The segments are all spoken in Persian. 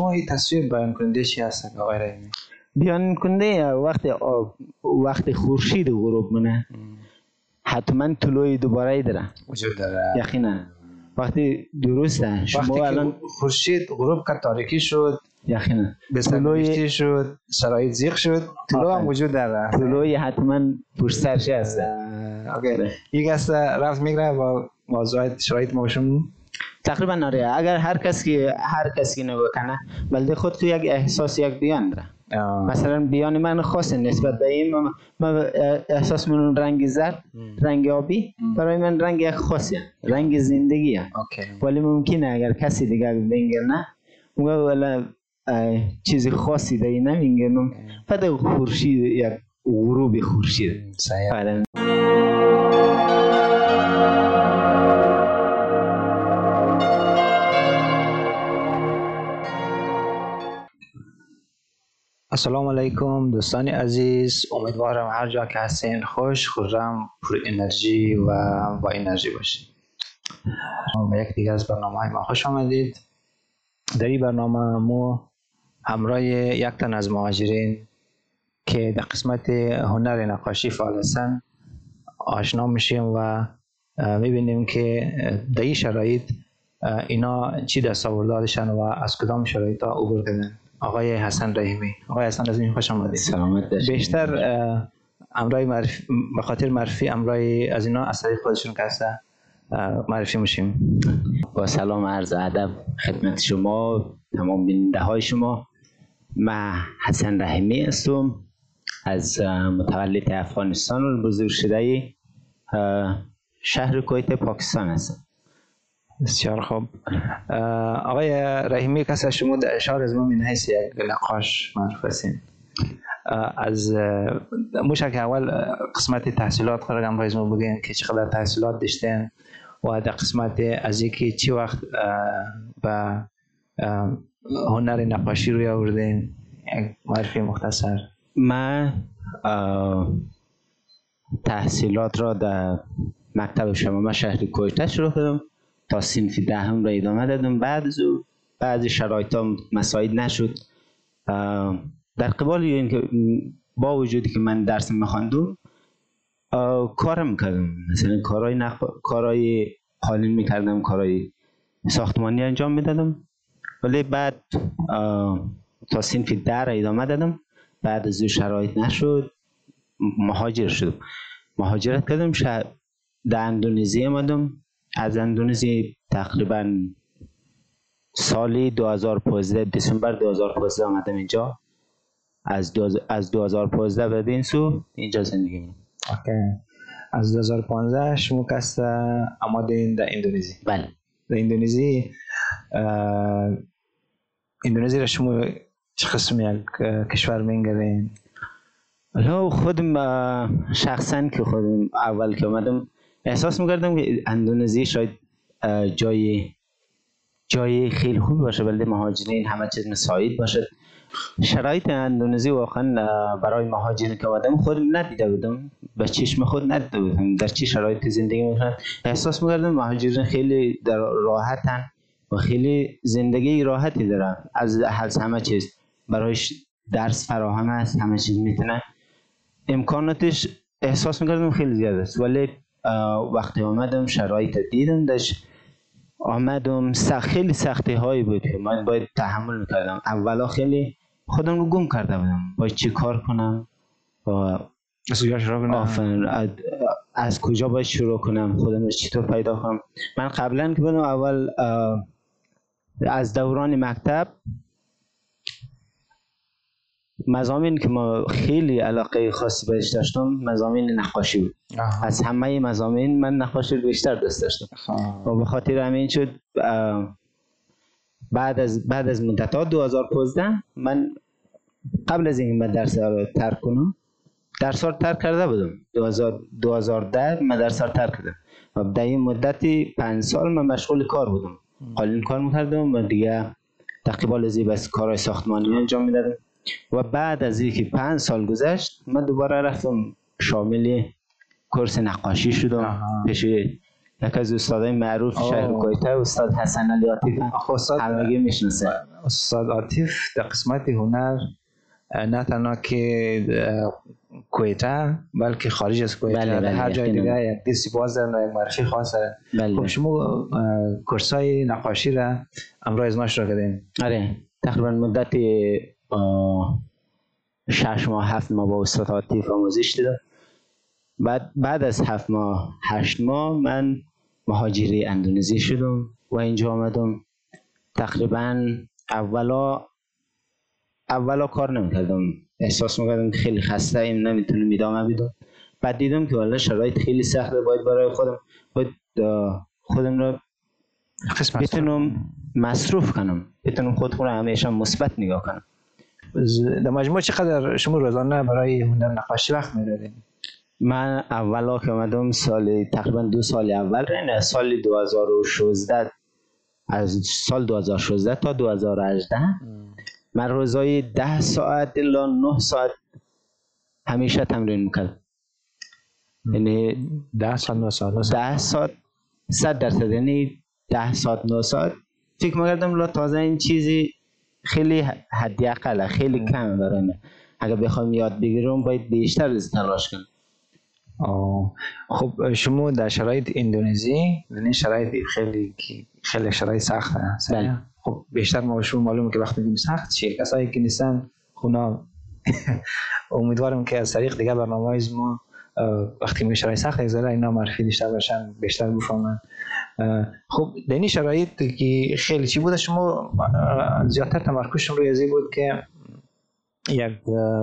شما این تصویر بیان کننده چی هست آقای رحیمی؟ بیان کنده وقت وقت خورشید غروب منه حتما طلوع دوباره داره. وجود داره. یقینا. وقتی درسته شما وقتی الان خورشید غروب کرد تاریکی شد. یقینا. به سرنوشتی شد شرایط زیغ شد. طلوع هم وجود داره. طلوع حتما پشت سرش هسته اه، اوکی. یک است رفت میگره با موضوع شرایط ما شما تقریبا آره. اگر هر کس که هر کسی نگاه کنه بلده خود تو یک احساس یک بیان داره. آه. مثلا بیان من خاصه نسبت به این من- من احساس من رنگ زرد رنگ آبی برای من رنگ یک خاصی رنگ زندگی اوکی. ولی ممکنه اگر کسی دیگر بینگر نه اونگه ولی اه، چیز خاصی دیگه نمینگرم فقط خورشید یک غروب خورشید. السلام علیکم دوستان عزیز. امیدوارم هر جا که هستین خوش خورم پر انرژی و با انرژی باشید به یک دیگه از برنامه های ما خوش آمدید. در این برنامه ما همراه یک تن از مهاجرین که در قسمت هنر نقاشی فعال آشنا میشیم و می‌بینیم که در این شرایط اینا چی دست آوردارشن و از کدام شرایط ها عبور کردن. آقای حسن رحیمی. آقای حسن رحیمی خوش آمدید. سلامت باشید. بیشتر امرای معرفی به خاطر معرفی امرای از اینا از طریق خودشون اه، معرفی میشیم. با سلام عرض ادب خدمت شما تمام بیننده های شما. من حسن رحیمی هستم. از متولد افغانستان و بزرگ شده شهر کویت پاکستان هستم. بسیار خوب. آقای رحیمی کسی از شما در اشار از ما من حیث یک نقاش معروف هستین اه، از که اول قسمت تحصیلات قرار هم از ما بگین که چقدر تحصیلات داشتین و در قسمت از یکی چی وقت به هنر نقاشی روی آوردین؟ یک معرفی مختصر. من تحصیلات را در مکتب شمامه شهر کویته شروع کردم. تا صنف دهم را ادامه دادم بعد از بعضی شرایط ها مساعد نشد. در قبال اینکه با وجودی که من درس میخواندم کارم می‌کردم مثلا کارهای نخ... کارهای قالین می‌کردم کارهای ساختمانی انجام می‌دادم. ولی بعد تا ده را ادامه دادم. بعد از شرایط نشد مهاجر شدم. مهاجرت کردم شهر در اندونزی آمدم از اندونزی تقریبا سال 2015 دسامبر 2015 آمدم اینجا. از دو از 2015 به این سو اینجا زندگی می‌کنم. اوکی. از 2015 شما کس آمادین در اندونزی. بله. در اندونزی اندونزی را شما چه قسم یک کشور میگرین حالا خودم شخصا که خودم اول که اومدم احساس می‌کردم که اندونزی شاید جای جای خیلی خوبی باشه بلده مهاجرین همه چیز مساعد باشه. شرایط اندونزی واقعا برای مهاجرین که آمدم خودم ندیده بودم به چشم خود ندیده بودم در چه شرایط زندگی می‌کنن احساس می‌کردم مهاجرین خیلی در راحتن و خیلی زندگی راحتی دارن. از از همه چیز برایش درس فراهم است همه چیز می‌تونه. امکاناتش احساس می‌کردم خیلی زیاد است ولی وقتی آمدم شرایط دیدم داشت. آمدم سخت خیلی سختی هایی بود که من باید تحمل می‌کردم. اولا خیلی خودم رو گم کرده بودم. باید چی کار کنم؟ از کجا شروع کنم؟ آفرین. از, کجا باید شروع کنم؟ خودم رو چطور پیدا کنم؟ من قبلا که بودم اول از دوران مکتب مزامین که ما خیلی علاقه خاصی بهش داشتم مزامین نقاشی بود. آها. از همه مزامین من نقاشی رو بیشتر دوست داشتم. آه. و به خاطر همین شد بعد از بعد از مدت ها 2015 من قبل از اینکه من درس رو ترک کنم درس رو ترک کرده بودم. 2000 2010 من درس رو ترک کردم. و در این مدتی پنج سال من مشغول کار بودم. قالین کار می‌کردم و دیگه تقریبا از بس کارهای ساختمانی انجام می‌دادم. و بعد از اینکه پنج سال گذشت من دوباره رفتم شامل کورس نقاشی شدم آها. پیش یک از استادای معروف شهر آه. کویته استاد حسن علی عاطف استاد همگی می‌شناسه استاد عاطف در قسمت هنر نه تنها که کویته بلکه خارج از کویته بله، بله، هر جای. دیگه یک دیستی باز دارن و یک معرفی خاص دارن بله خب شما کورس های نقاشی را ازمایش را کردین آره تقریبا مدت شش ماه هفت ماه با استاد عاطف آموزش دیدم بعد بعد از هفت ماه هشت ماه من مهاجری اندونزی شدم و اینجا آمدم. تقریبا اولا اولا کار نمی‌کردم. احساس می‌کردم که خیلی خسته ایم نمی‌تونم ادامه بدم. بعد دیدم که والا شرایط خیلی سخته باید برای خودم باید خودم را قسمت. بتونم مصروف کنم. بتونم خود رو همیشه مثبت نگاه کنم. در مجموع چقدر شما روزانه برای هنر نقاشی وقت می‌دادین من اولا که آمدم سال تقریبا دو سال اول. نه سال 2016 از سال 2016 تا 2018 من روزای 10 ساعت الا 9 ساعت همیشه تمرین می‌کردم. یعنی ده سال نه نه سال 10 ساعت 100 درصد. یعنی 10 ساعت 9 ساعت. فکر می‌کردم لا تازه این چیزی خیلی حدی اقل خیلی کم برای من. اگر بخوام یاد بگیرم باید بیشتر از تلاش کنم. آه. خب شما در شرایط اندونزی یعنی شرایط خیلی خیلی شرایط سخت هست بله. خب بیشتر ما شما معلومه که وقتی میگیم سخت چیه؟ کسایی که نیستن خونا امیدوارم که از طریق دیگه برنامه ما وقتی میگه شرایط سخت ذره اینا معرفی بیشتر باشن بیشتر بفهمن. خب در این شرایط که خیلی چی بوده شما زیادتر تمرکزشون روی ازی بود که یک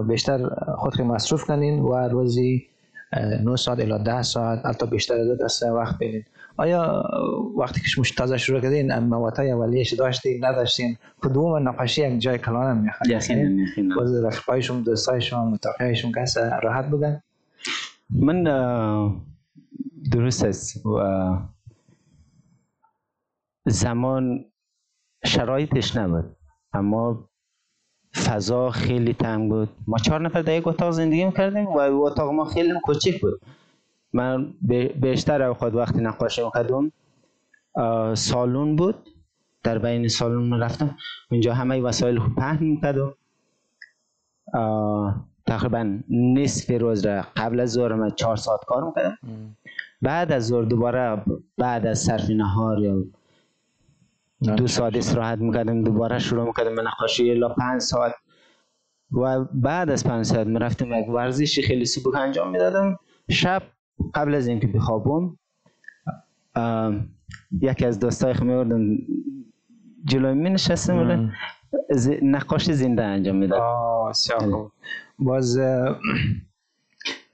بیشتر خود رو مصروف کنین و روزی اه، 9 ساعت الی 10 ساعت حتی بیشتر از دو تا وقت بدین آیا وقتی که شما تازه شروع کردین مواد اولیش داشتین نداشتین؟ کدوم نقاشی یک جای کلان می‌خواد یقینا یقینا. باز رفقایشون دوستایشون متقیایشون کس راحت بودن؟ من درست است و زمان شرایطش نبود. اما فضا خیلی تنگ بود. ما چهار نفر در یک اتاق زندگی می‌کردیم و اتاق ما خیلی کوچک بود. من بیشتر اوقات وقتی نقاشی می‌کردم اه، سالن بود. در بین سالن رفتم. اونجا همه وسایل رو پهن می‌کردم تقریبا نصف روز را قبل از ظهر من چهار ساعت کار می‌کردم. بعد از ظهر دوباره بعد از صرف نهار یا دو ساعت استراحت می‌کردم دوباره شروع می‌کردم به نقاشی الا پنج ساعت. و بعد از پنج ساعت می‌رفتم یک ورزشی خیلی سبک انجام می‌دادم. شب قبل از اینکه بخوابم یکی از دوستای خود میوردم جلوی می نشستم نقاشی زنده انجام می‌دادم آه بسیار خوب. باز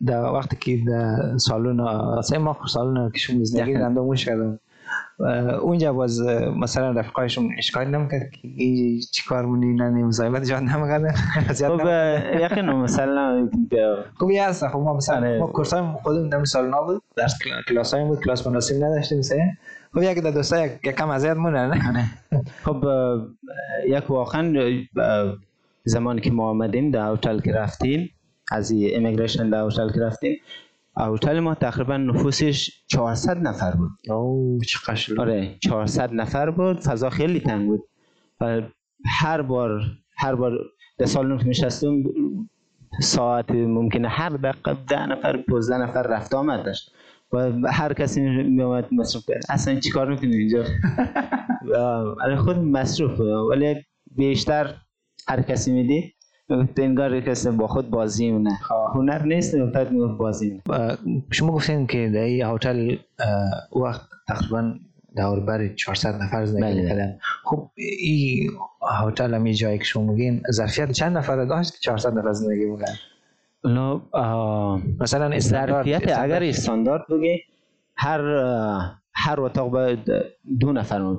در وقتی که در سالن سه ماه سالن که شما زندگی کردم. اه، اونجا باز مثلا رفقایشون اشکال نمی‌کرد که این چی کار مونی نه مزایمت جان نمی‌کردن خب یقینا مثلا ب- خب یه هست. خب ما مثلا آره. ما کورس های خودمون در سال بود. درس کلا- کلاس های بود. کلاس مناسب نداشتیم سه. خب یک در دوستا یک کم اذیت مونه نه؟ خب اه، یک واقعا زمانی که ما آمدیم در هتل که رفتیم از این امیگریشن در هتل که رفتیم هتل ما تقریبا نفوسش 400 نفر بود. اوه چه قشنگ. آره 400 نفر بود. فضا خیلی تنگ بود. و هر بار هر بار در سالن که نشستم ساعت ممکنه هر دقیقه ده نفر 15 نفر رفت آمد داشت. و هر کسی می اومد مصروف کرد. اصلا چیکار می‌کنی اینجا؟ برای خود مصروف. ولی بیشتر هر کسی میدی می‌گفت انگار کسی با خود بازی نه هنر نیست فقط می‌گفت بازی شما گفتین که در این هتل وقت تقریبا دور بر 400 نفر زندگی بله. می‌کردن. خب این هتل هم جایی که شما میگین ظرفیت چند نفر داشت که 400 نفر زندگی می‌کردن؟ نو مثلا استاندارد اگر استاندارد. بگی هر هر اتاق باید دو نفر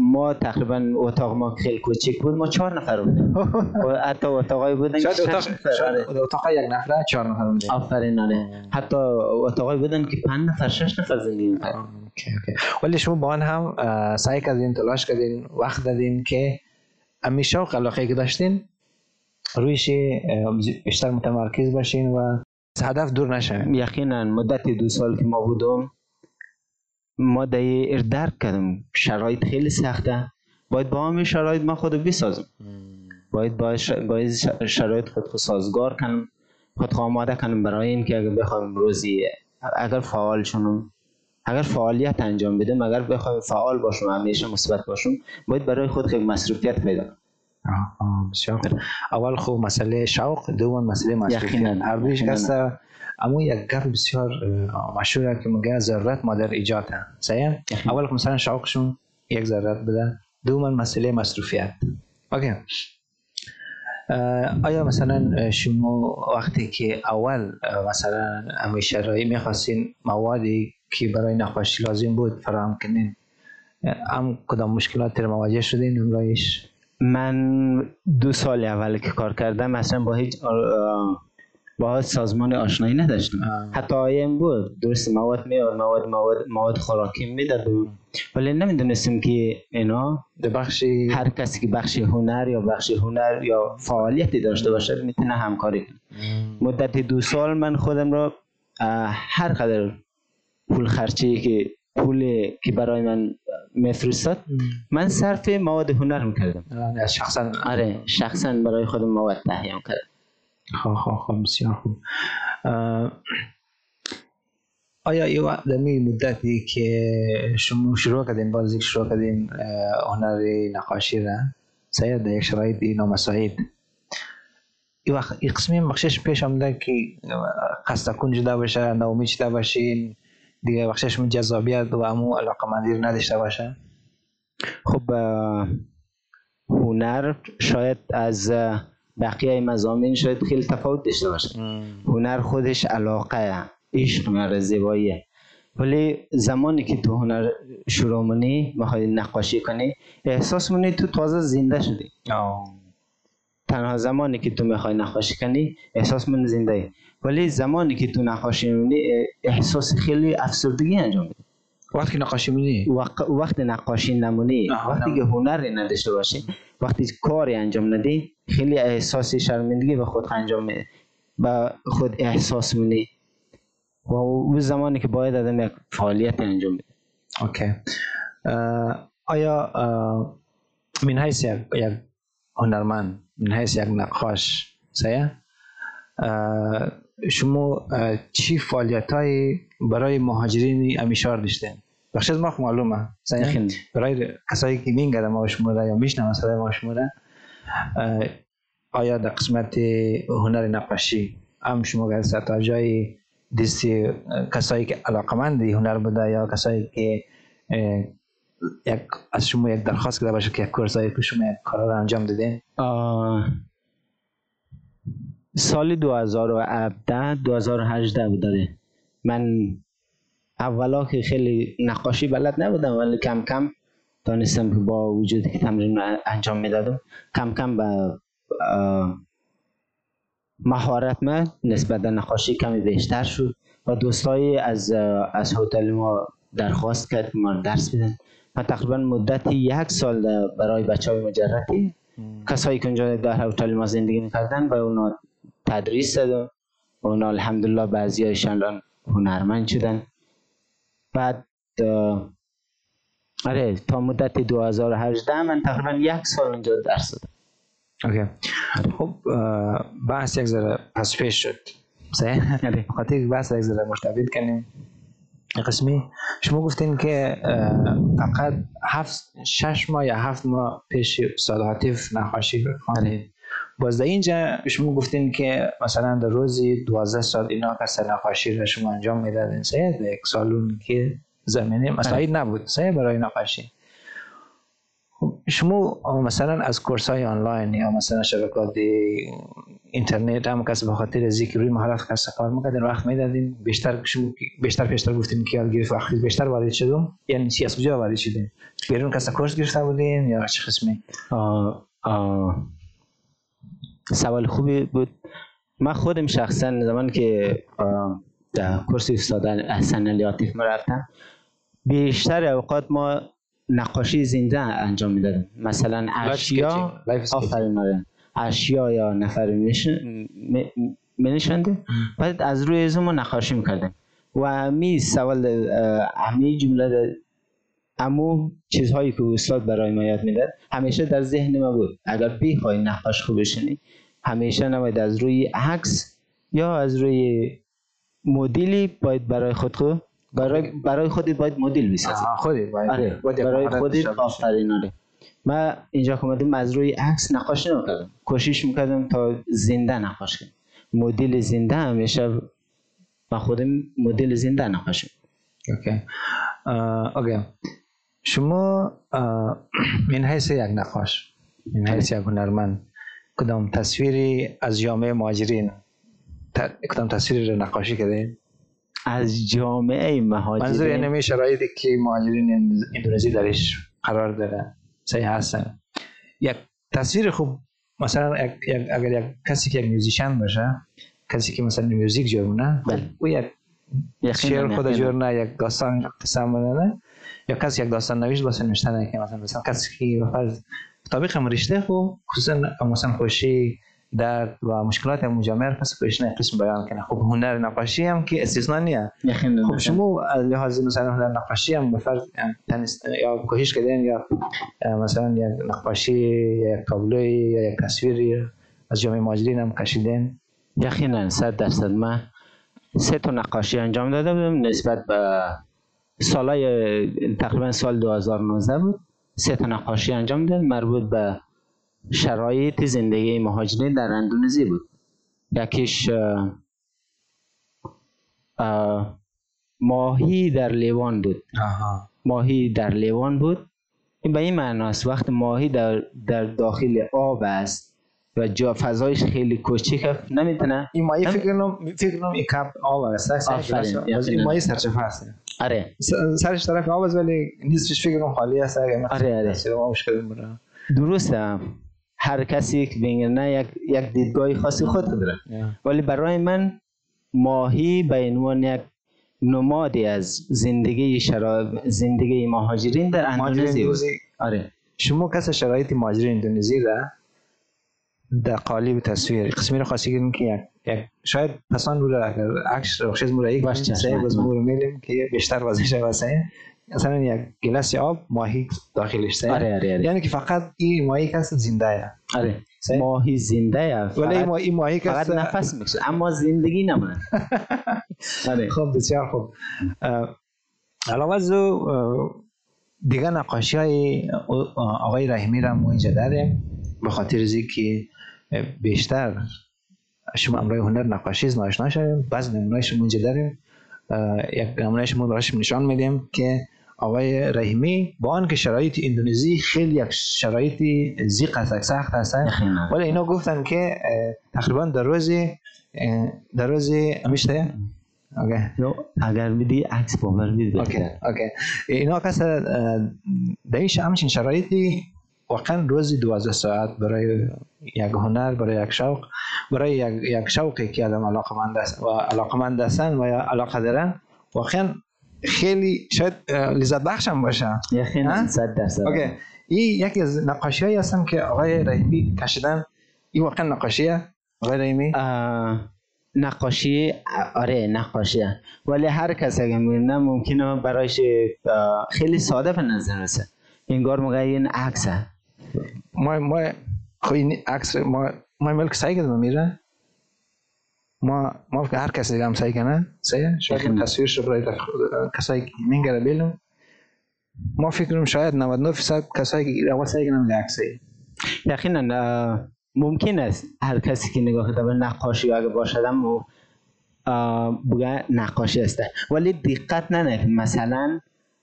ما تقریبا اتاق ما خیلی کوچک بود. ما چهار نفر بودیم. و حتی اتاقای بودن شاید که اتاق اتاق یک نفره چهار نفر بوده آفرین آره. حتی اتاقای بودن که پنج نفر شش نفر زندگی می‌کردن. اوکی، OK. ولی شما با آن هم سعی کردین تلاش کردین وقت دادین که شوق علاقه که داشتین رویش بیشتر متمرکز باشین و از هدف دور نشوین. یقینا مدت دو سال که ما بودم ما دیر درک کردم. شرایط خیلی سخته. باید با همین شرایط ما خود بسازم باید با شرایط خود سازگار کنم. خود آماده کنم برای اینکه اگر بخوام روزی اگر فعال شنم اگر فعالیت انجام بدم اگر بخوام فعال باشم همیشه مثبت باشم باید برای خود خیلی مصروفیت پیدا کنم بسیار اول خوب مسئله شوق دوم مسئله مسئولیت هر کسا اما یک گپ بسیار مشهوره که میگه ضرورت مادر ایجاد صحیح؟ اول مثلا شوقشون یک ضرورت بده. دوم مسئله مصروفیت. اوکی. آیا مثلا شما وقتی که اول مثلا همیشه رایی می‌خواستین موادی که برای نقاشی لازم بود فراهم کنین هم کدام مشکلات رو مواجه شدین امرایش من دو سال اول که کار کردم اصلا با هیچ با سازمان آشنایی نداشتم. حتی آیم بود. درست مواد میاد مواد مواد مواد خوراکی می‌داد. ولی نمی‌دونستم که اینا بخشی هر کسی که بخش هنر یا بخش هنر یا فعالیتی داشته باشه می‌تونه همکاری کنه. مدت دو سال من خودم را هر قدر پول خرچی که پول که برای من میفرستاد من صرف مواد هنر می‌کردم. شخصا آره شخصا برای خودم مواد تهیه کردم خواه بسیار خوب. آیا ای وقت دمی مدتی که شما شروع کردین بازی شروع کردین هنر نقاشی را؟ سید در یک شرایط نامساعد. ای وقت ای قسمی بخشش پیش آمده که خسته جدا باشه ناامید شده باشین دیگه بخشش جذابیت و امو علاقه مندی نداشته باشه؟ خب هنر شاید از بقیه مزامین شاید خیلی تفاوت داشته باشه. هنر خودش علاقه عشق میاره زیباییه. ولی زمانی که تو هنر شروع منی می‌خوای نقاشی کنی احساس منی تو تازه زنده شدی. تنها زمانی که تو می‌خوای نقاشی کنی احساس من زنده. ای ولی زمانی که تو نقاشی منی احساس خیلی افسردگی انجام میدی وقتی نقاشی منی وقت نقاشی نمونی وقتی که هنری نداشته باشی وقتی کاری انجام ندی خیلی احساس شرمندگی به خود انجام میده به خود احساس منی و اون زمانی که باید آدم یک فعالیت انجام بده. اوکی. آیا من حیث یک, هنرمند من حیث یک نقاش سیه شما چی فعالیت های برای مهاجرین امیشار داشتین بخش از ما معلومه. برای کسایی که مین ما شما یا میشنم ما آیا در قسمت هنر نقاشی هم شما گرسه تا جای دستی کسایی که علاقمند هنر بوده یا کسایی که یک از شما یک درخواست کرده باشه که یک کورسایی که شما یک کار رو انجام دادین سال 2017 2018 بوده من اولا که خیلی نقاشی بلد نبودم ولی کم کم دانستم که با وجود که تمرین انجام می‌دادم کم کم به مهارت من نسبت به نقاشی کمی بیشتر شد و دوستایی از از هتل ما درخواست کرد که ما درس بدن. من تقریبا مدت یک سال برای بچه های مجرتی کسایی که اونجا در هتل ما زندگی می‌کردن و اونا تدریس دادم اونا الحمدلله بعضی هایشان هنرمند شدن. بعد آره تا مدت 2018 من تقریبا یک سال اونجا درس دادم. اوکی. خب بحث یک ذره پس پیش شد. صحیح؟ آره. خاطر بحث یک ذره مرتبط کنیم. قسمی. شما گفتین که فقط هفت شش ماه یا هفت ماه پیش استاد حاطف نقاشی باز در اینجا شما گفتین که مثلا در روزی دوازده سال اینا کس نقاشی را شما انجام می‌دادین. صحیح یک سالون که زمینه مساعد آره. نبود. صحیح برای نقاشی. شما مثلا از کورس های آنلاین یا مثلا شبکات اینترنت هم کس به خاطر از که روی مهارت کس کار می‌کردین وقت می‌دادین؟ بیشتر شما بیشتر پیشتر گفتین که یاد گرفت وقتی بیشتر وارد شدم یعنی چی؟ از کجا وارد شدین؟ بیرون کس کورس گرفته بودین یا چه قسمی؟ سوال خوبی بود. من خودم شخصا زمان که در کورس استاد احسن علی عاطف رفتم بیشتر اوقات ما نقاشی زنده انجام می‌دادم. مثلا اشیا آفرین آره. اشیا یا نفر می بعد از روی ما نقاشی می‌کردیم. و همی سوال همی جمله امو چیزهایی که استاد برای ما یاد می‌داد همیشه در ذهن ما بود. اگر بخوای نقاش خوب بشنی همیشه نباید از روی عکس یا از روی مدلی باید برای خود خود برای برای خودت باید مدل بسازی. خودت باید آره. برای خودت. آفرین آره. من اینجا که اومدم از روی عکس نقاشی نمی‌کردم. کوشش می‌کردم تا زنده نقاش کنم. مدل زنده همیشه من خودم مدل زنده نقاش. اوکی. اوکی. شما من حیث یک نقاش من حیث یک هنرمند کدام تصویری از جامعه مهاجرین کدام تصویری رو نقاشی کردین؟ از جامعه منظور مهاجرین اینمی شرایطی که مهاجرین اند- اندونزی درش قرار داره صحیح هستن. یک تصویر خوب مثلا اگر یک کسی که یک musician باشه کسی که مثلا music جورونه بله. او یک شعر خود. جور نه یک داستان قصه بدنه یا کسی یک داستان نویش باشه نوشتن که مثلا مثلا کسی که به فرض. طبیق هم رشته خو خصوصا مثلا خوشی درد و مشکلات هم مجامعه رو کسی کوشش نه قسم بیان کنه. خب هنر نقاشی هم که استثنا نیه. خب شما از لحاظ مثلا هنر نقاشی هم به فرض یا کوشش کردین یا مثلا یک نقاشی یا یک تابلوی یا یک تصویری از جامعه مهاجرین هم کشیدین. یقینا صد درصد. من سه تا نقاشی انجام داده بودم نسبت به سالای تقریبا سال 2019 بود. سه تا نقاشی انجام دادم مربوط به شرایط زندگی مهاجرین در اندونزی بود. یکیش اه، اه، ماهی در لیوان بود. آها. ماهی در لیوان بود. این به این معناست وقت ماهی در, در داخل آب است و جا فضایش خیلی کوچیک نمی‌تونه. این مایه فکر کنم فکر کنم این کپ آب است از این. مایه سرچپه هست آره. سرش طرف آب است ولی نصفش فکر کنم خالی است اگه آره، آره. مشکل می‌بره. درسته. هر کسی که نه یک, یک دیدگاه خاصی خود داره. ولی برای من ماهی به عنوان یک نمادی از زندگی شرا... زندگی مهاجرین در مهاجرین اندونزی بود. اندونزی آره. شما کس شرایط مهاجرین اندونزی را در قالب تصویر. قسمی رو خاصی کنیم که یک یک شاید پسان رو اگر عکس رو خشز مرایی باش کنیم چشم، سه باز. مورو میلیم که بیشتر وزنش واسه مثلا یک گلاس آب ماهی داخلش سه آره آره آره, یعنی که فقط این ماهی کس زنده آره. ماهی زنده ولی این فقط, ماهی- ماهی فقط کس نفس می‌کشه. اما زندگی نمونه. آره. خب بسیار خوب. علاوه از دیگه نقاشی های آقای رحیمی را ما اینجا داریم به خاطر از که اه، بیشتر. شما امرای هنر نقاشی از ناشنا شدیم بعض نمونهایش ما اینجا داریم. یک نمونهش ما برایش نشان میدیم که آقای رحیمی با آنکه شرایط اندونزی خیلی یک شرایط زیق است سخت هستن یقینا. ولی اینا گفتن که تقریبا در روز در روز میشته اگر بدی عکس باور بدی اوکی اوکی. اینا کس در این همچین شرایطی واقعا روزی دوازده ساعت برای یک هنر برای یک شوق برای یک, یک شوقی که آدم علاقمند است و علاقمند هستن و یا علاقه دارن واقعا خیلی شاید لذت بخش هم باشه یقینا ها؟ صد درصد. اوکی. این یکی از نقاشی هایی هستن که آقای رحیمی کشیدن. این واقعا نقاشیه؟ آقای رحیمی؟ نقاشی آره نقاشی ولی هر کس اگه می‌بینه ممکنه برایش خیلی ساده به نظر رسه. انگار موقع این عکسه. ما ما خو این عکس ما ما ملک سعی کردم میره ما ما هر کسی هم سعی کنه سعی. شاید این یقینا. تصویر شو برای کسایی که میگره بیلم ما فکر کنم شاید 99 درصد کسایی که اول سعی کنن عکسی یقینا ممکن است هر کسی که نگاه کرده به نقاشی اگه باشد اما اه، بگه نقاشی است. ولی دقت ننه. مثلا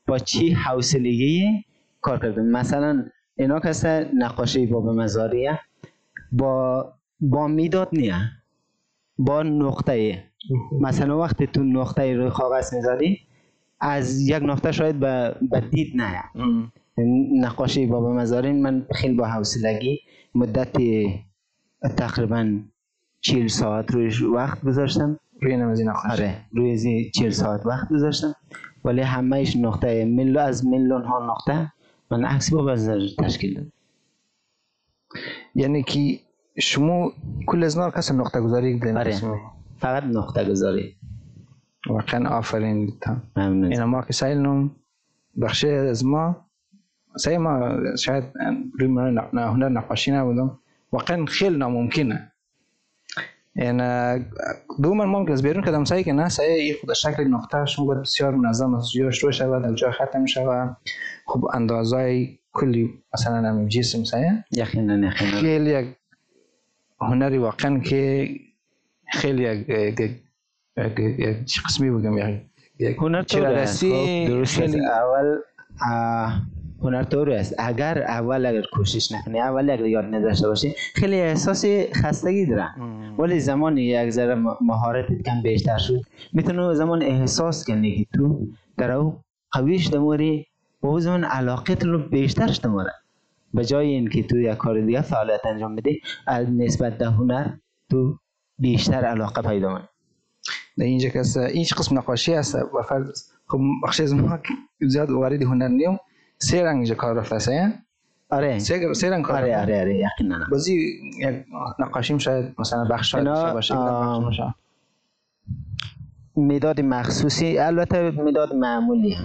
با چی حوصلگی کار کرده مثلا اینا کس نقاشی باب مزاریه. با با می‌داد نیه. با نقطه مثلا وقتی تو نقطه روی کاغذ می‌زدی از یک نقطه شاید به, دید نه نقاشی بابا مزارین من خیلی با حوصلگی مدت تقریبا چیل ساعت روی وقت گذاشتم. روی نمازی نقاش آره روی چیل ساعت وقت گذاشتم. ولی همهش نقطه ملو از میلیون ها نقطه من عکس بابا تشکیل یعنی که شما کل از نار کس نقطه گذاری کردین آره. فقط نقطه گذاری. واقعا آفرین. ممنون. این ما که سعی نم بخشی از ما. سعی ما شاید روی من هنر نقاشی نبودم. واقعا خیلی ناممکنه. این دو من ممکن از بیرون کدام سعی که نه سعی خود شکل نقطه شما باید بسیار منظم است یا شروع شود در جا ختم شود. خب اندازای کلی مثلا نمی جسم سعی. یقینا یقینا. خیلی یک هنری واقعا که خیلی یک چی قسمی بگم؟ یک هنر چیره‌رسی خب، درست اول آه، هنر طور است. اگر اول اگر کوشش نکنی اول اگر یاد نداشته باشی خیلی احساس خستگی داره. ولی زمان یک ذره م- مهارتت کم بیشتر شد. می‌تونی زمان احساس کنی که تو در او قویش دموری و او زمان علاقت رو بیشتر شماره به جای اینکه تو یک کار دیگه فعالیت انجام بدی از نسبت به هنر تو بیشتر علاقه پیدا کنی در اینجا است این قسم نقاشی است؟ و فرض خب بخش از ما زیاد وارد هنر نیم. اینجا کار رفته است اه؟ آره. سه سه رنگ کار آره. آره آره یقینا. بازی یک نقاشیم شاید مثلا بخش شاید اینا، باشه آه،. مداد مخصوصی البته مداد معمولی.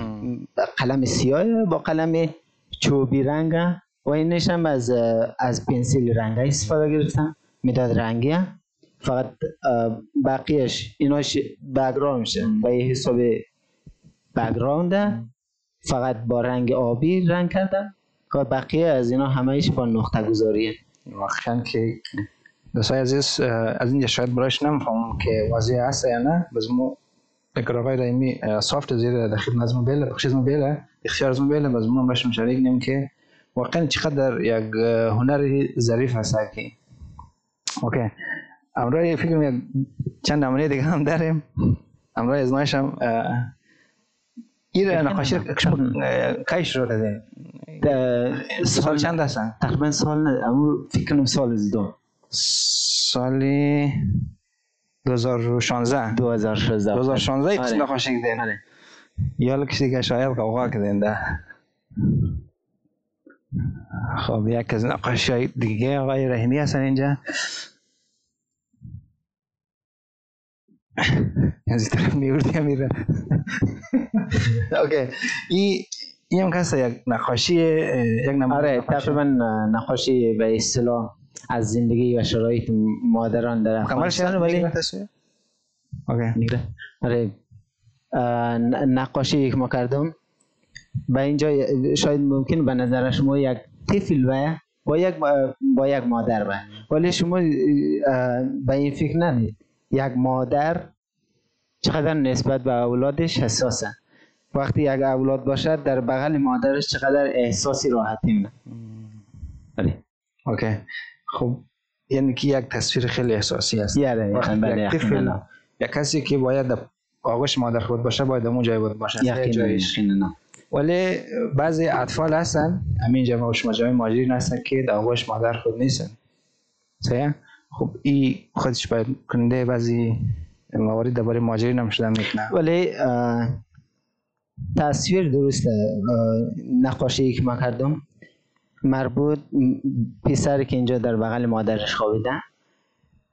قلم سیاه با قلم چوبی رنگ. و اینش هم از از پنسیل رنگ استفاده گرفتم مداد رنگی. فقط اه، بقیهش ایناش بگراند میشه به یه حساب بگراند فقط با رنگ آبی رنگ کردم و بقیه از اینا همهش با نقطه گذاریه واقعا که دوستای عزیز از اینجا شاید برایش نمی‌فهمم که واضح است یا نه. باز ما اگر آقای رحیمی اه، سافت زیر در خدمت از موبیل بخش از موبیل اختیار از باز ما باش مشارک نیم که واقعا چقدر یک هنر ظریف هست که اوکی. امروز فکر چند نمونه دیگه هم داریم. امروز از نایش هم این نقاشی شما کی شروع کردین سال چند هستن تقریبا سال اما فکر کنم سال دوم سالی 2016 2016 2016 آره. آره. نقاشی کردین. یا کسی که شاید قوقا کردین ده خب یک از نقاشی های دیگه آقای رحیمی هستن اینجا از طرف میوردی هم میره اوکی این این هم کسا یک نقاشی یک آره نقاشی. تقریبا نقاشی به اصطلاح از زندگی و شرایط مادران در افغانستان یک ولی؟ اوکی آره نقاشی که ما کردم به اینجا شاید ممکن به نظر شما یک طفل و با یک با یک مادر به ولی شما به این فکر نمید یک مادر چقدر نسبت به اولادش حساسه. وقتی یک اولاد باشد در بغل مادرش چقدر احساسی راحتی میده. بله. اوکی. خب یعنی که یک تصویر خیلی احساسی است. بله یک طفل یقینا یا کسی که باید در آغوش مادر خود باشه باید در اون جای بود باشه. یقینا ولی بعضی اطفال هستن همین جمع شما جمع ماجرین هستن که در آغوش مادر خود نیستن. صحیح؟ خب این خودش باید کننده بعضی موارد درباره ماجرین هم شدن ولی تصویر درسته. اه، نقاشی که ما کردم مربوط پسری که اینجا در بغل مادرش خوابیده.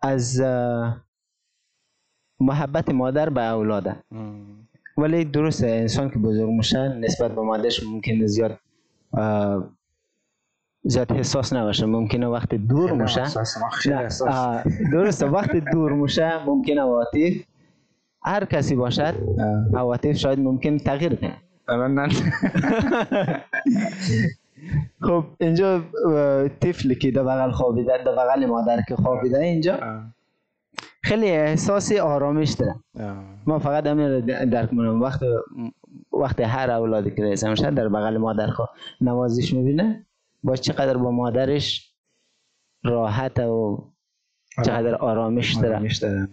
از محبت مادر به اولاده. ولی درسته انسان که بزرگ میشه نسبت به مادرش ممکنه زیاد زیاد حساس نباشه. ممکنه وقت دور آه، درسته. وقت دور میشه ممکنه عواطف. هر کسی باشد. عواطف شاید ممکن تغییر کنه. خب اینجا طفلی که در بغل خوابیده در بغل مادر که خوابیده اینجا. خیلی احساس آرامش داره. ما فقط همین درک می‌کنم. وقت وقت هر اولادی که رئیس در بغل مادر خود نوازش می‌بینه. با چقدر با مادرش راحت و چقدر آرامش داره. آرامش داره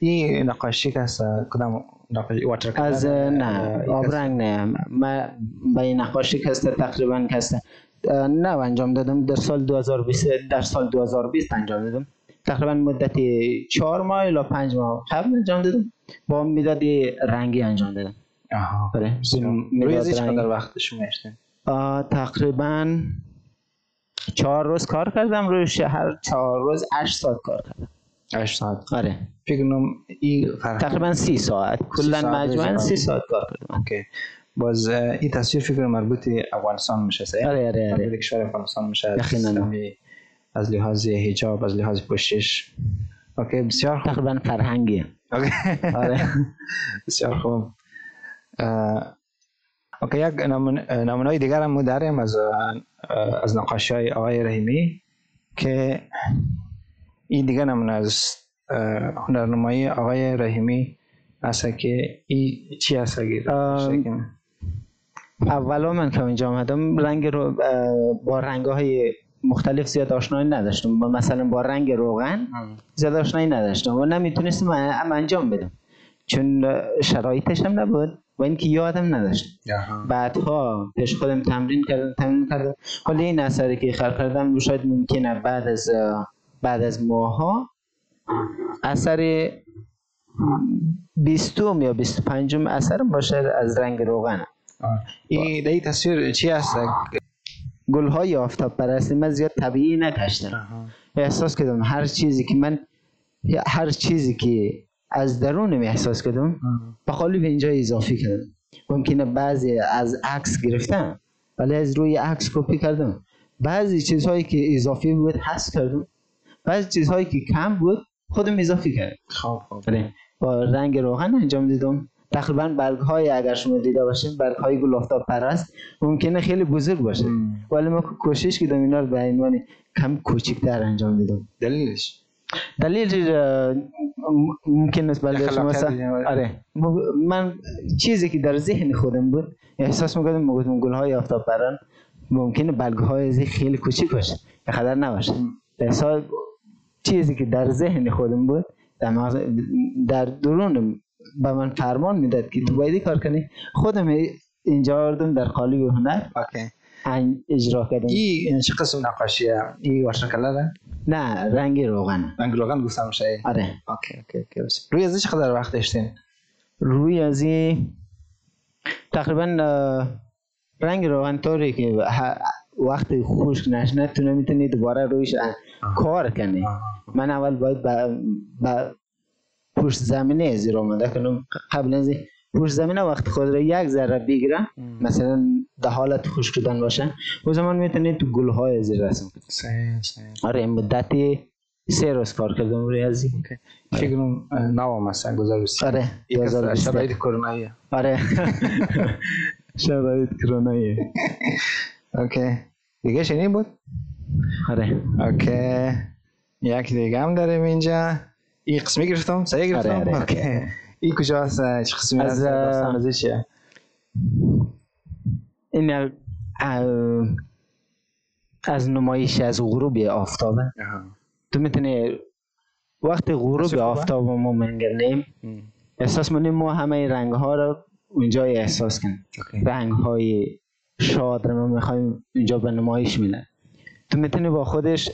این نقاشی که هست کدام؟ نقاشی واتر از نه آبرنگ نه. من به این نقاشی که هست تقریبا که هست نه انجام دادم در سال 2020 در سال 2020 انجام دادم. تقریبا مدت چهار ماه الی پنج ماه قبل انجام دادم. با مداد رنگی انجام دادم. آها. آره. روی مداد ازش رنگی. قدر وقتش میشتین آه، تقریبا چهار روز کار کردم روی شهر چهار روز هشت ساعت کار کردم. 8 ساعت. آره. فکر کنم این تقریبا سی ساعت. کلا مجموعا روزی سی کار ساعت کار کردم. اوکی. باز این تصویر فکر مربوط افغانستان میشه صحیح آره آره. آره کشور افغانستان میشه از لحاظ حجاب از لحاظ پوشش OK بسیار خوب. تقریبا فرهنگی. OK. آره. بسیار خوب. OK یک نمونه های دیگر هم داریم از از نقاشی های آقای رحیمی که این دیگر نمونه از هنرنمایی آقای رحیمی است که این چی است؟ اولا من که اینجا آمدم رنگ رو با رنگ های مختلف زیاد آشنایی نداشتم مثلا با رنگ روغن زیاد آشنایی نداشتم و نمی‌تونستم ام انجام بدم چون شرایطش هم نبود و اینکه یادم نداشت. بعدها پیش خودم تمرین کردم تمرین کردم. حالا این اثری که خلق کردم شاید ممکنه بعد از بعد از ماها اثر بیستم یا بیست پنجم اثرم باشه از رنگ روغن. این این تصویر چی است گل های آفتاب پرستی. من زیاد طبیعی نکشتم. احساس کردم هر چیزی که من هر چیزی که از درونم احساس کردم به قالب اینجا اضافی کردم. ممکنه بعضی از عکس گرفتم ولی از روی عکس کپی کردم. بعضی چیزهایی که اضافی بود حذف کردم. بعضی چیزهایی که کم بود خودم اضافی کردم. خب خب. با رنگ روغن انجام دیدم. تقریبا برگ های اگر شما دیده باشین برگ های گل آفتاب پرست. ممکنه خیلی بزرگ باشه. ولی ما کوشش کردم اینا رو به عنوان کم کوچکتر انجام دیدم. دلیلش؟ دلیل ممکن است بلده شما. دیگه. آره. من چیزی که در ذهن خودم بود احساس می‌کردم می‌گفتم گل های آفتاب پران ممکنه بلگ های خیلی کوچیک باشه. خطر نباشه. احساس چیزی که در ذهن خودم بود در. در درونم به من فرمان می‌داد که تو باید کار کنی. خودم اینجا آوردم در قالب هنر. اجرا کردم. این چه قسم نقاشیه؟ این watercolor ه نه رنگ روغن رنگ روغن گفتم میشه آره. OK OK OK بس. روی از چقدر وقت داشتین. روی از این تقریبا رنگ روغن طوری که وقتی خشک نشنه تو نمی‌تونی دوباره رویش کار کنی. من اول باید با, با پشت زمینه از رو آماده کنم. قبل از این پشت زمینه وقت خود را یک ذره بگیرم مثلا در حالت خشک شدن باشه او زمان می‌تونی تو گل های این رسم کنی صحیح صحیح. آره این مدتی سه روز کار کردم روی از این. OK. فکر کنم اه، نو هم است 2023 آره یک از 2020. شرایط کروناییه آره. شرایط کروناییه اوکی. دیگه شنید بود؟ آره. OK. یک دیگه هم داریم اینجا. این قسمی گرفتم؟ صحیح گرفتم؟ آره، آره. OK. این کجا هست چه قسمی از، از این از نمایش از غروب آفتابه. تو می‌تونی وقت غروب؟ آفتاب ما منگرنیم. احساس منیم ما همه رنگ ها رو اونجا احساس کنیم اوکی. رنگ های شاد رو ما می‌خوایم اینجا به نمایش میدن تو می‌تونی با خودش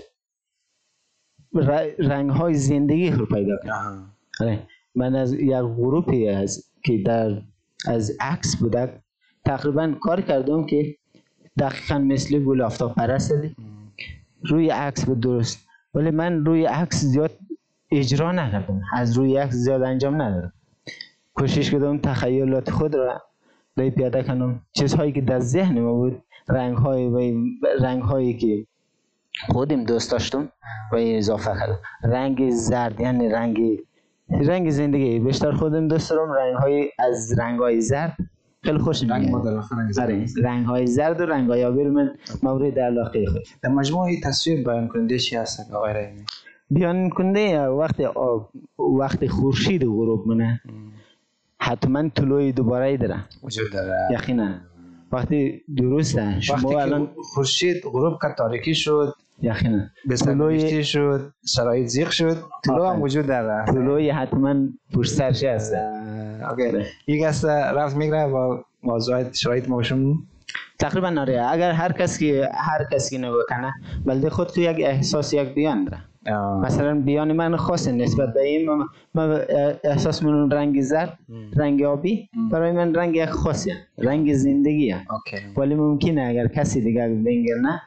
رنگ های زندگی رو پیدا کنی آها. آره. من از یک غروپی از که در از عکس بوده تقریبا کار کردم که دقیقا مثل گل آفتاب پرست. روی عکس به درست. ولی من روی عکس زیاد اجرا نکردم. از روی عکس زیاد انجام ندادم. کوشش کردم تخیلات خود را به پیاده کنم. چیزهایی که در ذهن ما بود رنگ های و رنگ هایی که خودم دوست داشتم و اضافه کردم. رنگ زرد یعنی رنگ رنگ زندگی بیشتر خودم دوست دارم. رنگ های از رنگ های زرد. خیلی خوش رنگ آره. رنگ های زرد و رنگ های آبی من مورد علاقه خود در مجموع این تصویر بیان کننده چی هست آقای رحیمی؟ بیان کنده وقت آب وقت خورشید غروب منه. حتما طلوع دوباره داره. وجود داره. یقینا. وقتی درسته شما الان خورشید غروب کرد تاریکی شد. یقینا. به شد شرایط زیغ شد طلوع هم. وجود داره. طلوع حتما پشت سرش هست؟ یک است رفت میگره با موضوعات شرایط موشون تقریبا آره. اگر هر کس که هر کسی که نبکنه بلده خود تو یک احساس یک بیان داره. مثلا بیان من خاصه نسبت به این من, احساس من رنگ زرد رنگ آبی برای من رنگ یک خاصی رنگ زندگی اوکی. ولی ممکنه اگر کسی دیگر بینگر نه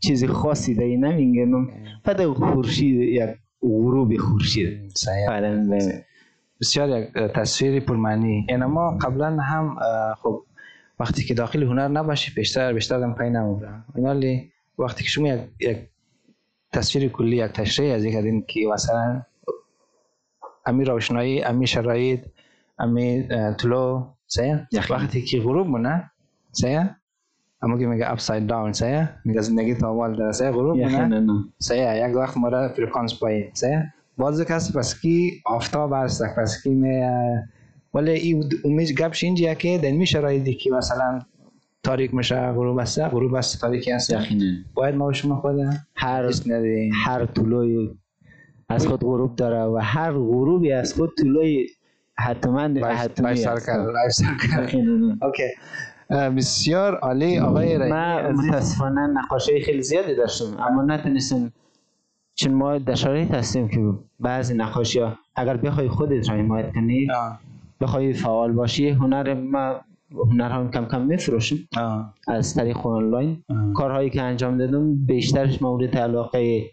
چیزی خاصی دیگه نمیگم فقط خورشید یک غروب خورشید. فعلا به- بسیار یک تصویر پرمعنی. این ما قبلا هم خب وقتی که داخل هنر نباشی بیشتر بیشتر هم پای نموبرم ولی وقتی که شما یک, یک تصویر کلی یک تشریح از یک کردین که مثلا امی روشنایی امی شرایط امی طلوع یقینا. وقتی که غروب مونه صحیح اپساید داون صحیح میگه زندگی تا اول در صحیح غروب مونه یقینا صحیح یک وقت مورا فرکانس پایین صحیح باز کسی پس کی آفتاب است پس کی می ولی ای امید گپش اینجا که در می شرایطی که مثلا تاریک میشه غروب است غروب است تاریکی است باید ما شما خود هر هر طلوعی از خود غروب داره و هر غروبی از خود طلوعی حتما حتمی است. اوکی بسیار عالی آقای رحیمی من. متاسفانه نقاشی خیلی زیادی داشتم اما نتونستم چون ما در شرایط هستیم که بعضی نقاشی ها اگر بخوای خودت را حمایت کنی بخوای فعال باشی هنر ما هنر هم کم کم میفروشم از طریق آنلاین. کارهایی که انجام دادم بیشترش مورد علاقه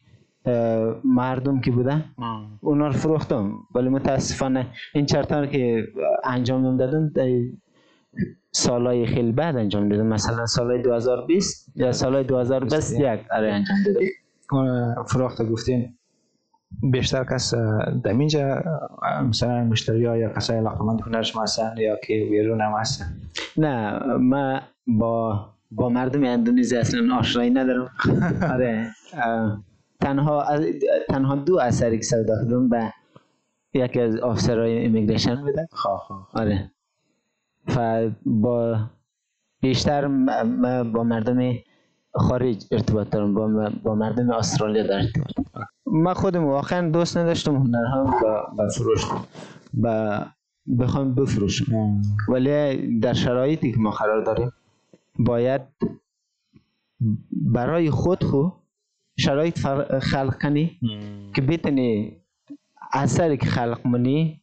مردم که بوده آه. اونا رو فروختم ولی متاسفانه این چرتا رو که انجام دادم سالهای خیلی بعد انجام دادم مثلا سال 2020 یا سال 2021 آره. انجام دادم فروخته گفتین بیشتر کس در اینجا مثلا مشتری ها یا کسای علاقمند هنر شما هستن یا که بیرون هم هستن؟ نه من با با مردم اندونزی اصلا آشنایی ندارم. آره. تنها تنها دو اثری که سودا کردم به یکی از افسرهای ایمیگریشن بوده. خواه خواه آره. و با بیشتر با مردم خارج ارتباط دارم با, با مردم استرالیا در ارتباط. دارم. من خودم واقعا دوست نداشتم هنرهام با, با فروش. با بخوام بفروشم. ولی در شرایطی که ما قرار داریم باید برای خود خو شرایط فر- خلق کنی که بتونی اثری که خلق منی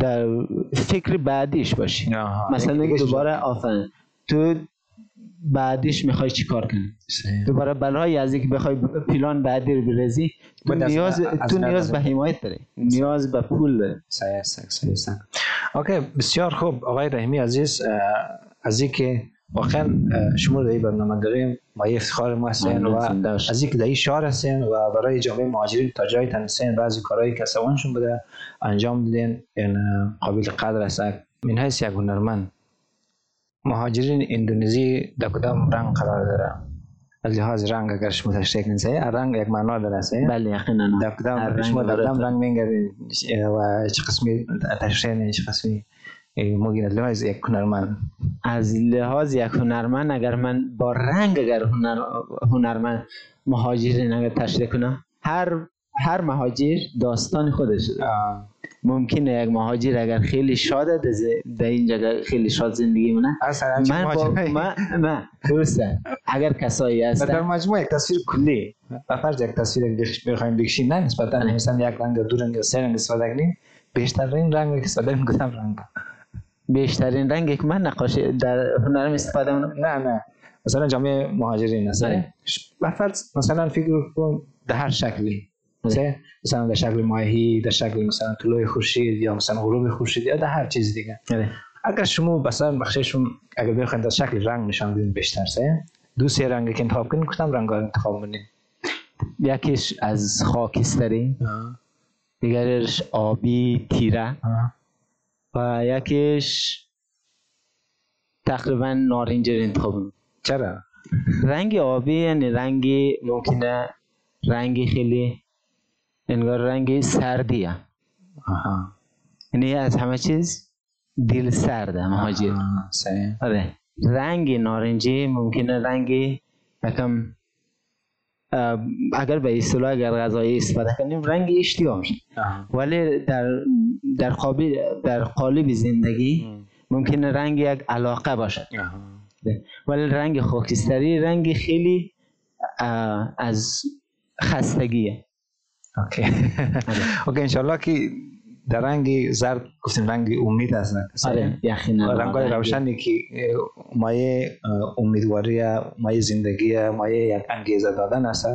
در فکر بعدیش باشی. آها. مثلا دوباره آفرین. تو بعدیش می‌خوای چی کار کنی. دوباره برای از اینکه بخوای پلان بعدی رو برزی تو نیاز از تو نیاز به حمایت داری. نیاز به پول داری. صحیح صحیح. اوکی بسیار خوب. آقای رحیمی عزیز از اینکه واقعا شما در این برنامه داریم ما یه افتخار ما هستین و. از اینکه در این شهر هستین و برای جامعه مهاجرین تا جای تنسین بعضی کارهایی که سوانشون بوده انجام دادین. این اه، قابل قدر است. من حیث یک هنرمند مهاجرین اندونزی در کدام رنگ قرار داره؟ از لحاظ رنگ اگر شما تشریح کنید رنگ یک معنا داره صحیح؟ بله یقینا. در کدام رنگ شما در. کدام رنگ میگردید و چه قسمی تشریح چه قسمی؟ ممکن است لحاظ یک هنرمند. از لحاظ یک هنرمند اگر من با رنگ اگر هنر هنرمند مهاجرین اگر تشریح کنم هر هر مهاجر داستان خودش داره. ممکنه یک مهاجر اگر خیلی شاده در ز- در این جگه خیلی شاد زندگی مونه من با من درسته. اگر کسایی و در مجموع یک تصویر کلی. و فرض یک تصویر بخ- بخوایم بکشیم نه نسبتا مثلا یک رنگ دو رنگ سه رنگ استفاده کنیم بیشتر این رنگ که استفاده کدام رنگ. بیشترین رنگی که من نقاشی در هنرم استفاده کنم نه نه. مثلا جامعه مهاجرین. و فرض مثلا فکر کن در هر شکلی. بله. سه مثلا در شکل ماهی در شکل مثلا طلوع خورشید یا مثلا غروب خورشید یا در هر چیز دیگه. آره. اگر شما مثلا بخششون اگر بخواید در شکل رنگ نشان بدین بیشتر سه. دو سه رنگ که انتخاب کنین کدام رنگ انتخاب کنین؟ یکیش از خاکستری. دیگرش آبی تیره. و یکیش تقریبا نارنجی رو انتخاب. چرا؟ رنگ آبی یعنی رنگی ممکنه رنگی خیلی انگار رنگ سردیه. آها. یعنی از همه چیز دل سرده مهاجر. آره. رنگ نارنجی ممکنه رنگی یکم اگر به اصطلاح اگر غذایی استفاده کنیم رنگ اشتیاق میشه. ولی در در قابل در قالب زندگی ممکنه رنگ یک علاقه باشد. ولی رنگ خاکستری رنگ خیلی از خستگیه. OK. OK انشالله که در رنگ زرد گفتیم رنگ امید است آره یقینا. رنگ های روشنی که مایه امیدواری مایه زندگی مایه یک انگیزه دادن است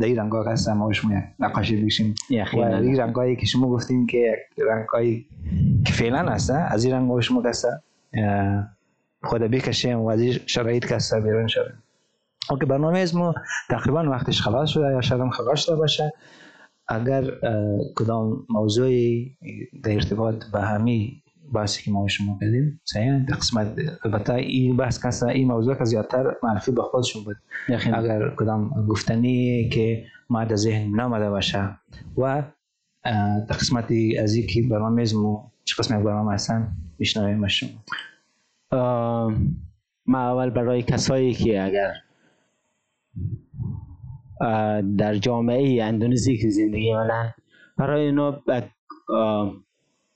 در این رنگ ها هست ما شما نقاشی بکشیم و این رنگ هایی که شما گفتیم که رنگ هایی که فعلا هست از این رنگ ها شما خود بکشیم و از این شرایط که هست بیرون شده اوکی برنامه از ما تقریبا وقتش خلاص شده یا شاید خلاص شده باشه. اگر کدام موضوعی در ارتباط به همی بحثی که ما شما کردیم صحیح؟ در قسمت البته این بحث کسا این موضوع که زیادتر معرفی به خودشون بود. اگر کدام گفتنی که ما در ذهن نامده باشه و در قسمت از این که برنامه از ما چه قسمت برنامه هستن میشنویم شما. ما اول برای کسایی که اگر در جامعه اندونزی که زندگی کنن برای اینا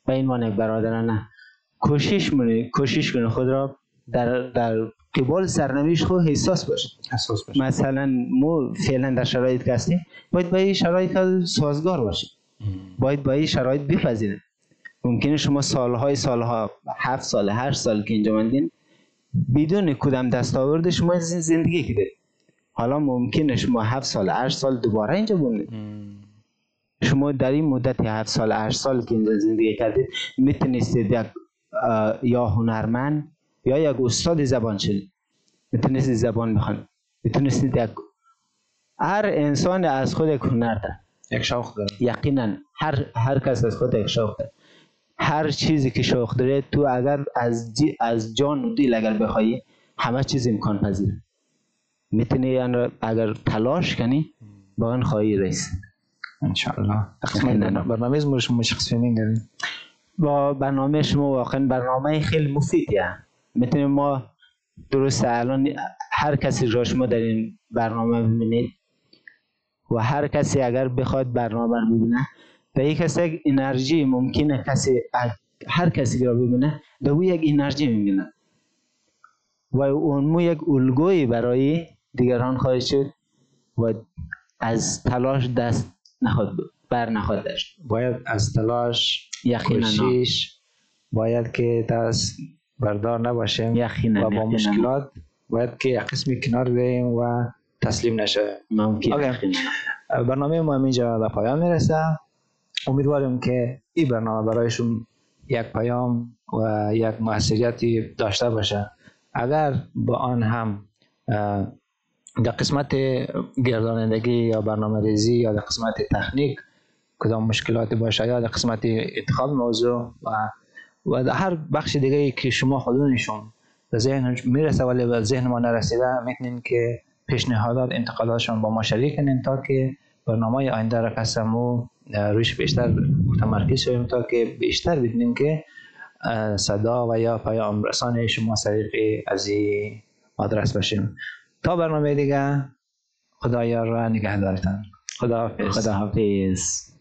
به این مانه برادرانه کوشش کنه کوشش کنه خود را در در قبال سرنوشت خود حساس باشه حساس باشه مثلا ما فعلا در شرایط که هستیم باید با این شرایط سازگار باشیم باید با این شرایط بپذیریم ممکنه شما سالهای سالها هفت سال هشت سال که اینجا مندین بدون کدام دستاورد شما زندگی کردید حالا ممکنه شما هفت سال هشت سال دوباره اینجا بمونید شما در این مدت هفت سال هشت سال که اینجا زندگی کردید می‌تونستید یک یا هنرمند یا یک استاد زبان شدید می‌تونستید زبان بخوانید می‌تونستید یک هر انسان از خود یک هنر داره. یک شوق داره. یقینا هر هر کس از خود یک شوق داره. هر چیزی که شوق داره تو اگر از از جان و دل اگر بخوای همه چیز امکان پذیره. می‌تونی اگر تلاش کنی با آن خواهی رسید. انشاءالله. برنامه از شما شخصی با برنامه شما واقعا برنامه خیلی مفیدیه. می‌تونیم ما درست الان هر کسی را شما در این برنامه ببینید و هر کسی اگر بخواد برنامه رو ببینه به یک کسی انرژی ممکنه کسی هر کسی را ببینه به او یک انرژی می‌بینه. و اون یک الگوی برای دیگران خواهد شد و از تلاش دست نخواد بر نخواد داشت. باید از تلاش کوشش باید که دست بردار نباشیم یقینا و با مشکلات باید که یک قسمی کنار بیم و تسلیم نشه. ممکن برنامه ما اینجا به پایان می‌رسه. امیدواریم که این برنامه برایشون یک پیام و یک موثریتی داشته باشه. اگر با آن هم در قسمت گردانندگی یا برنامه ریزی یا در قسمت تکنیک کدام مشکلات باشه یا در قسمت انتخاب موضوع و و در هر بخش دیگه که شما خودونشون به ذهن می‌رسه ولی به ذهن ما نرسیده می‌تونین که پیشنهادات انتقاداتشون با ما شریک کنین تا که برنامه آینده را قسمو روش بیشتر متمرکز شویم تا که بیشتر بدونیم که صدا و یا پیام رسانه شما از این آدرس باشیم. تا برنامه دیگه. خدایا را نگهدارتان. خدا خدا حافظ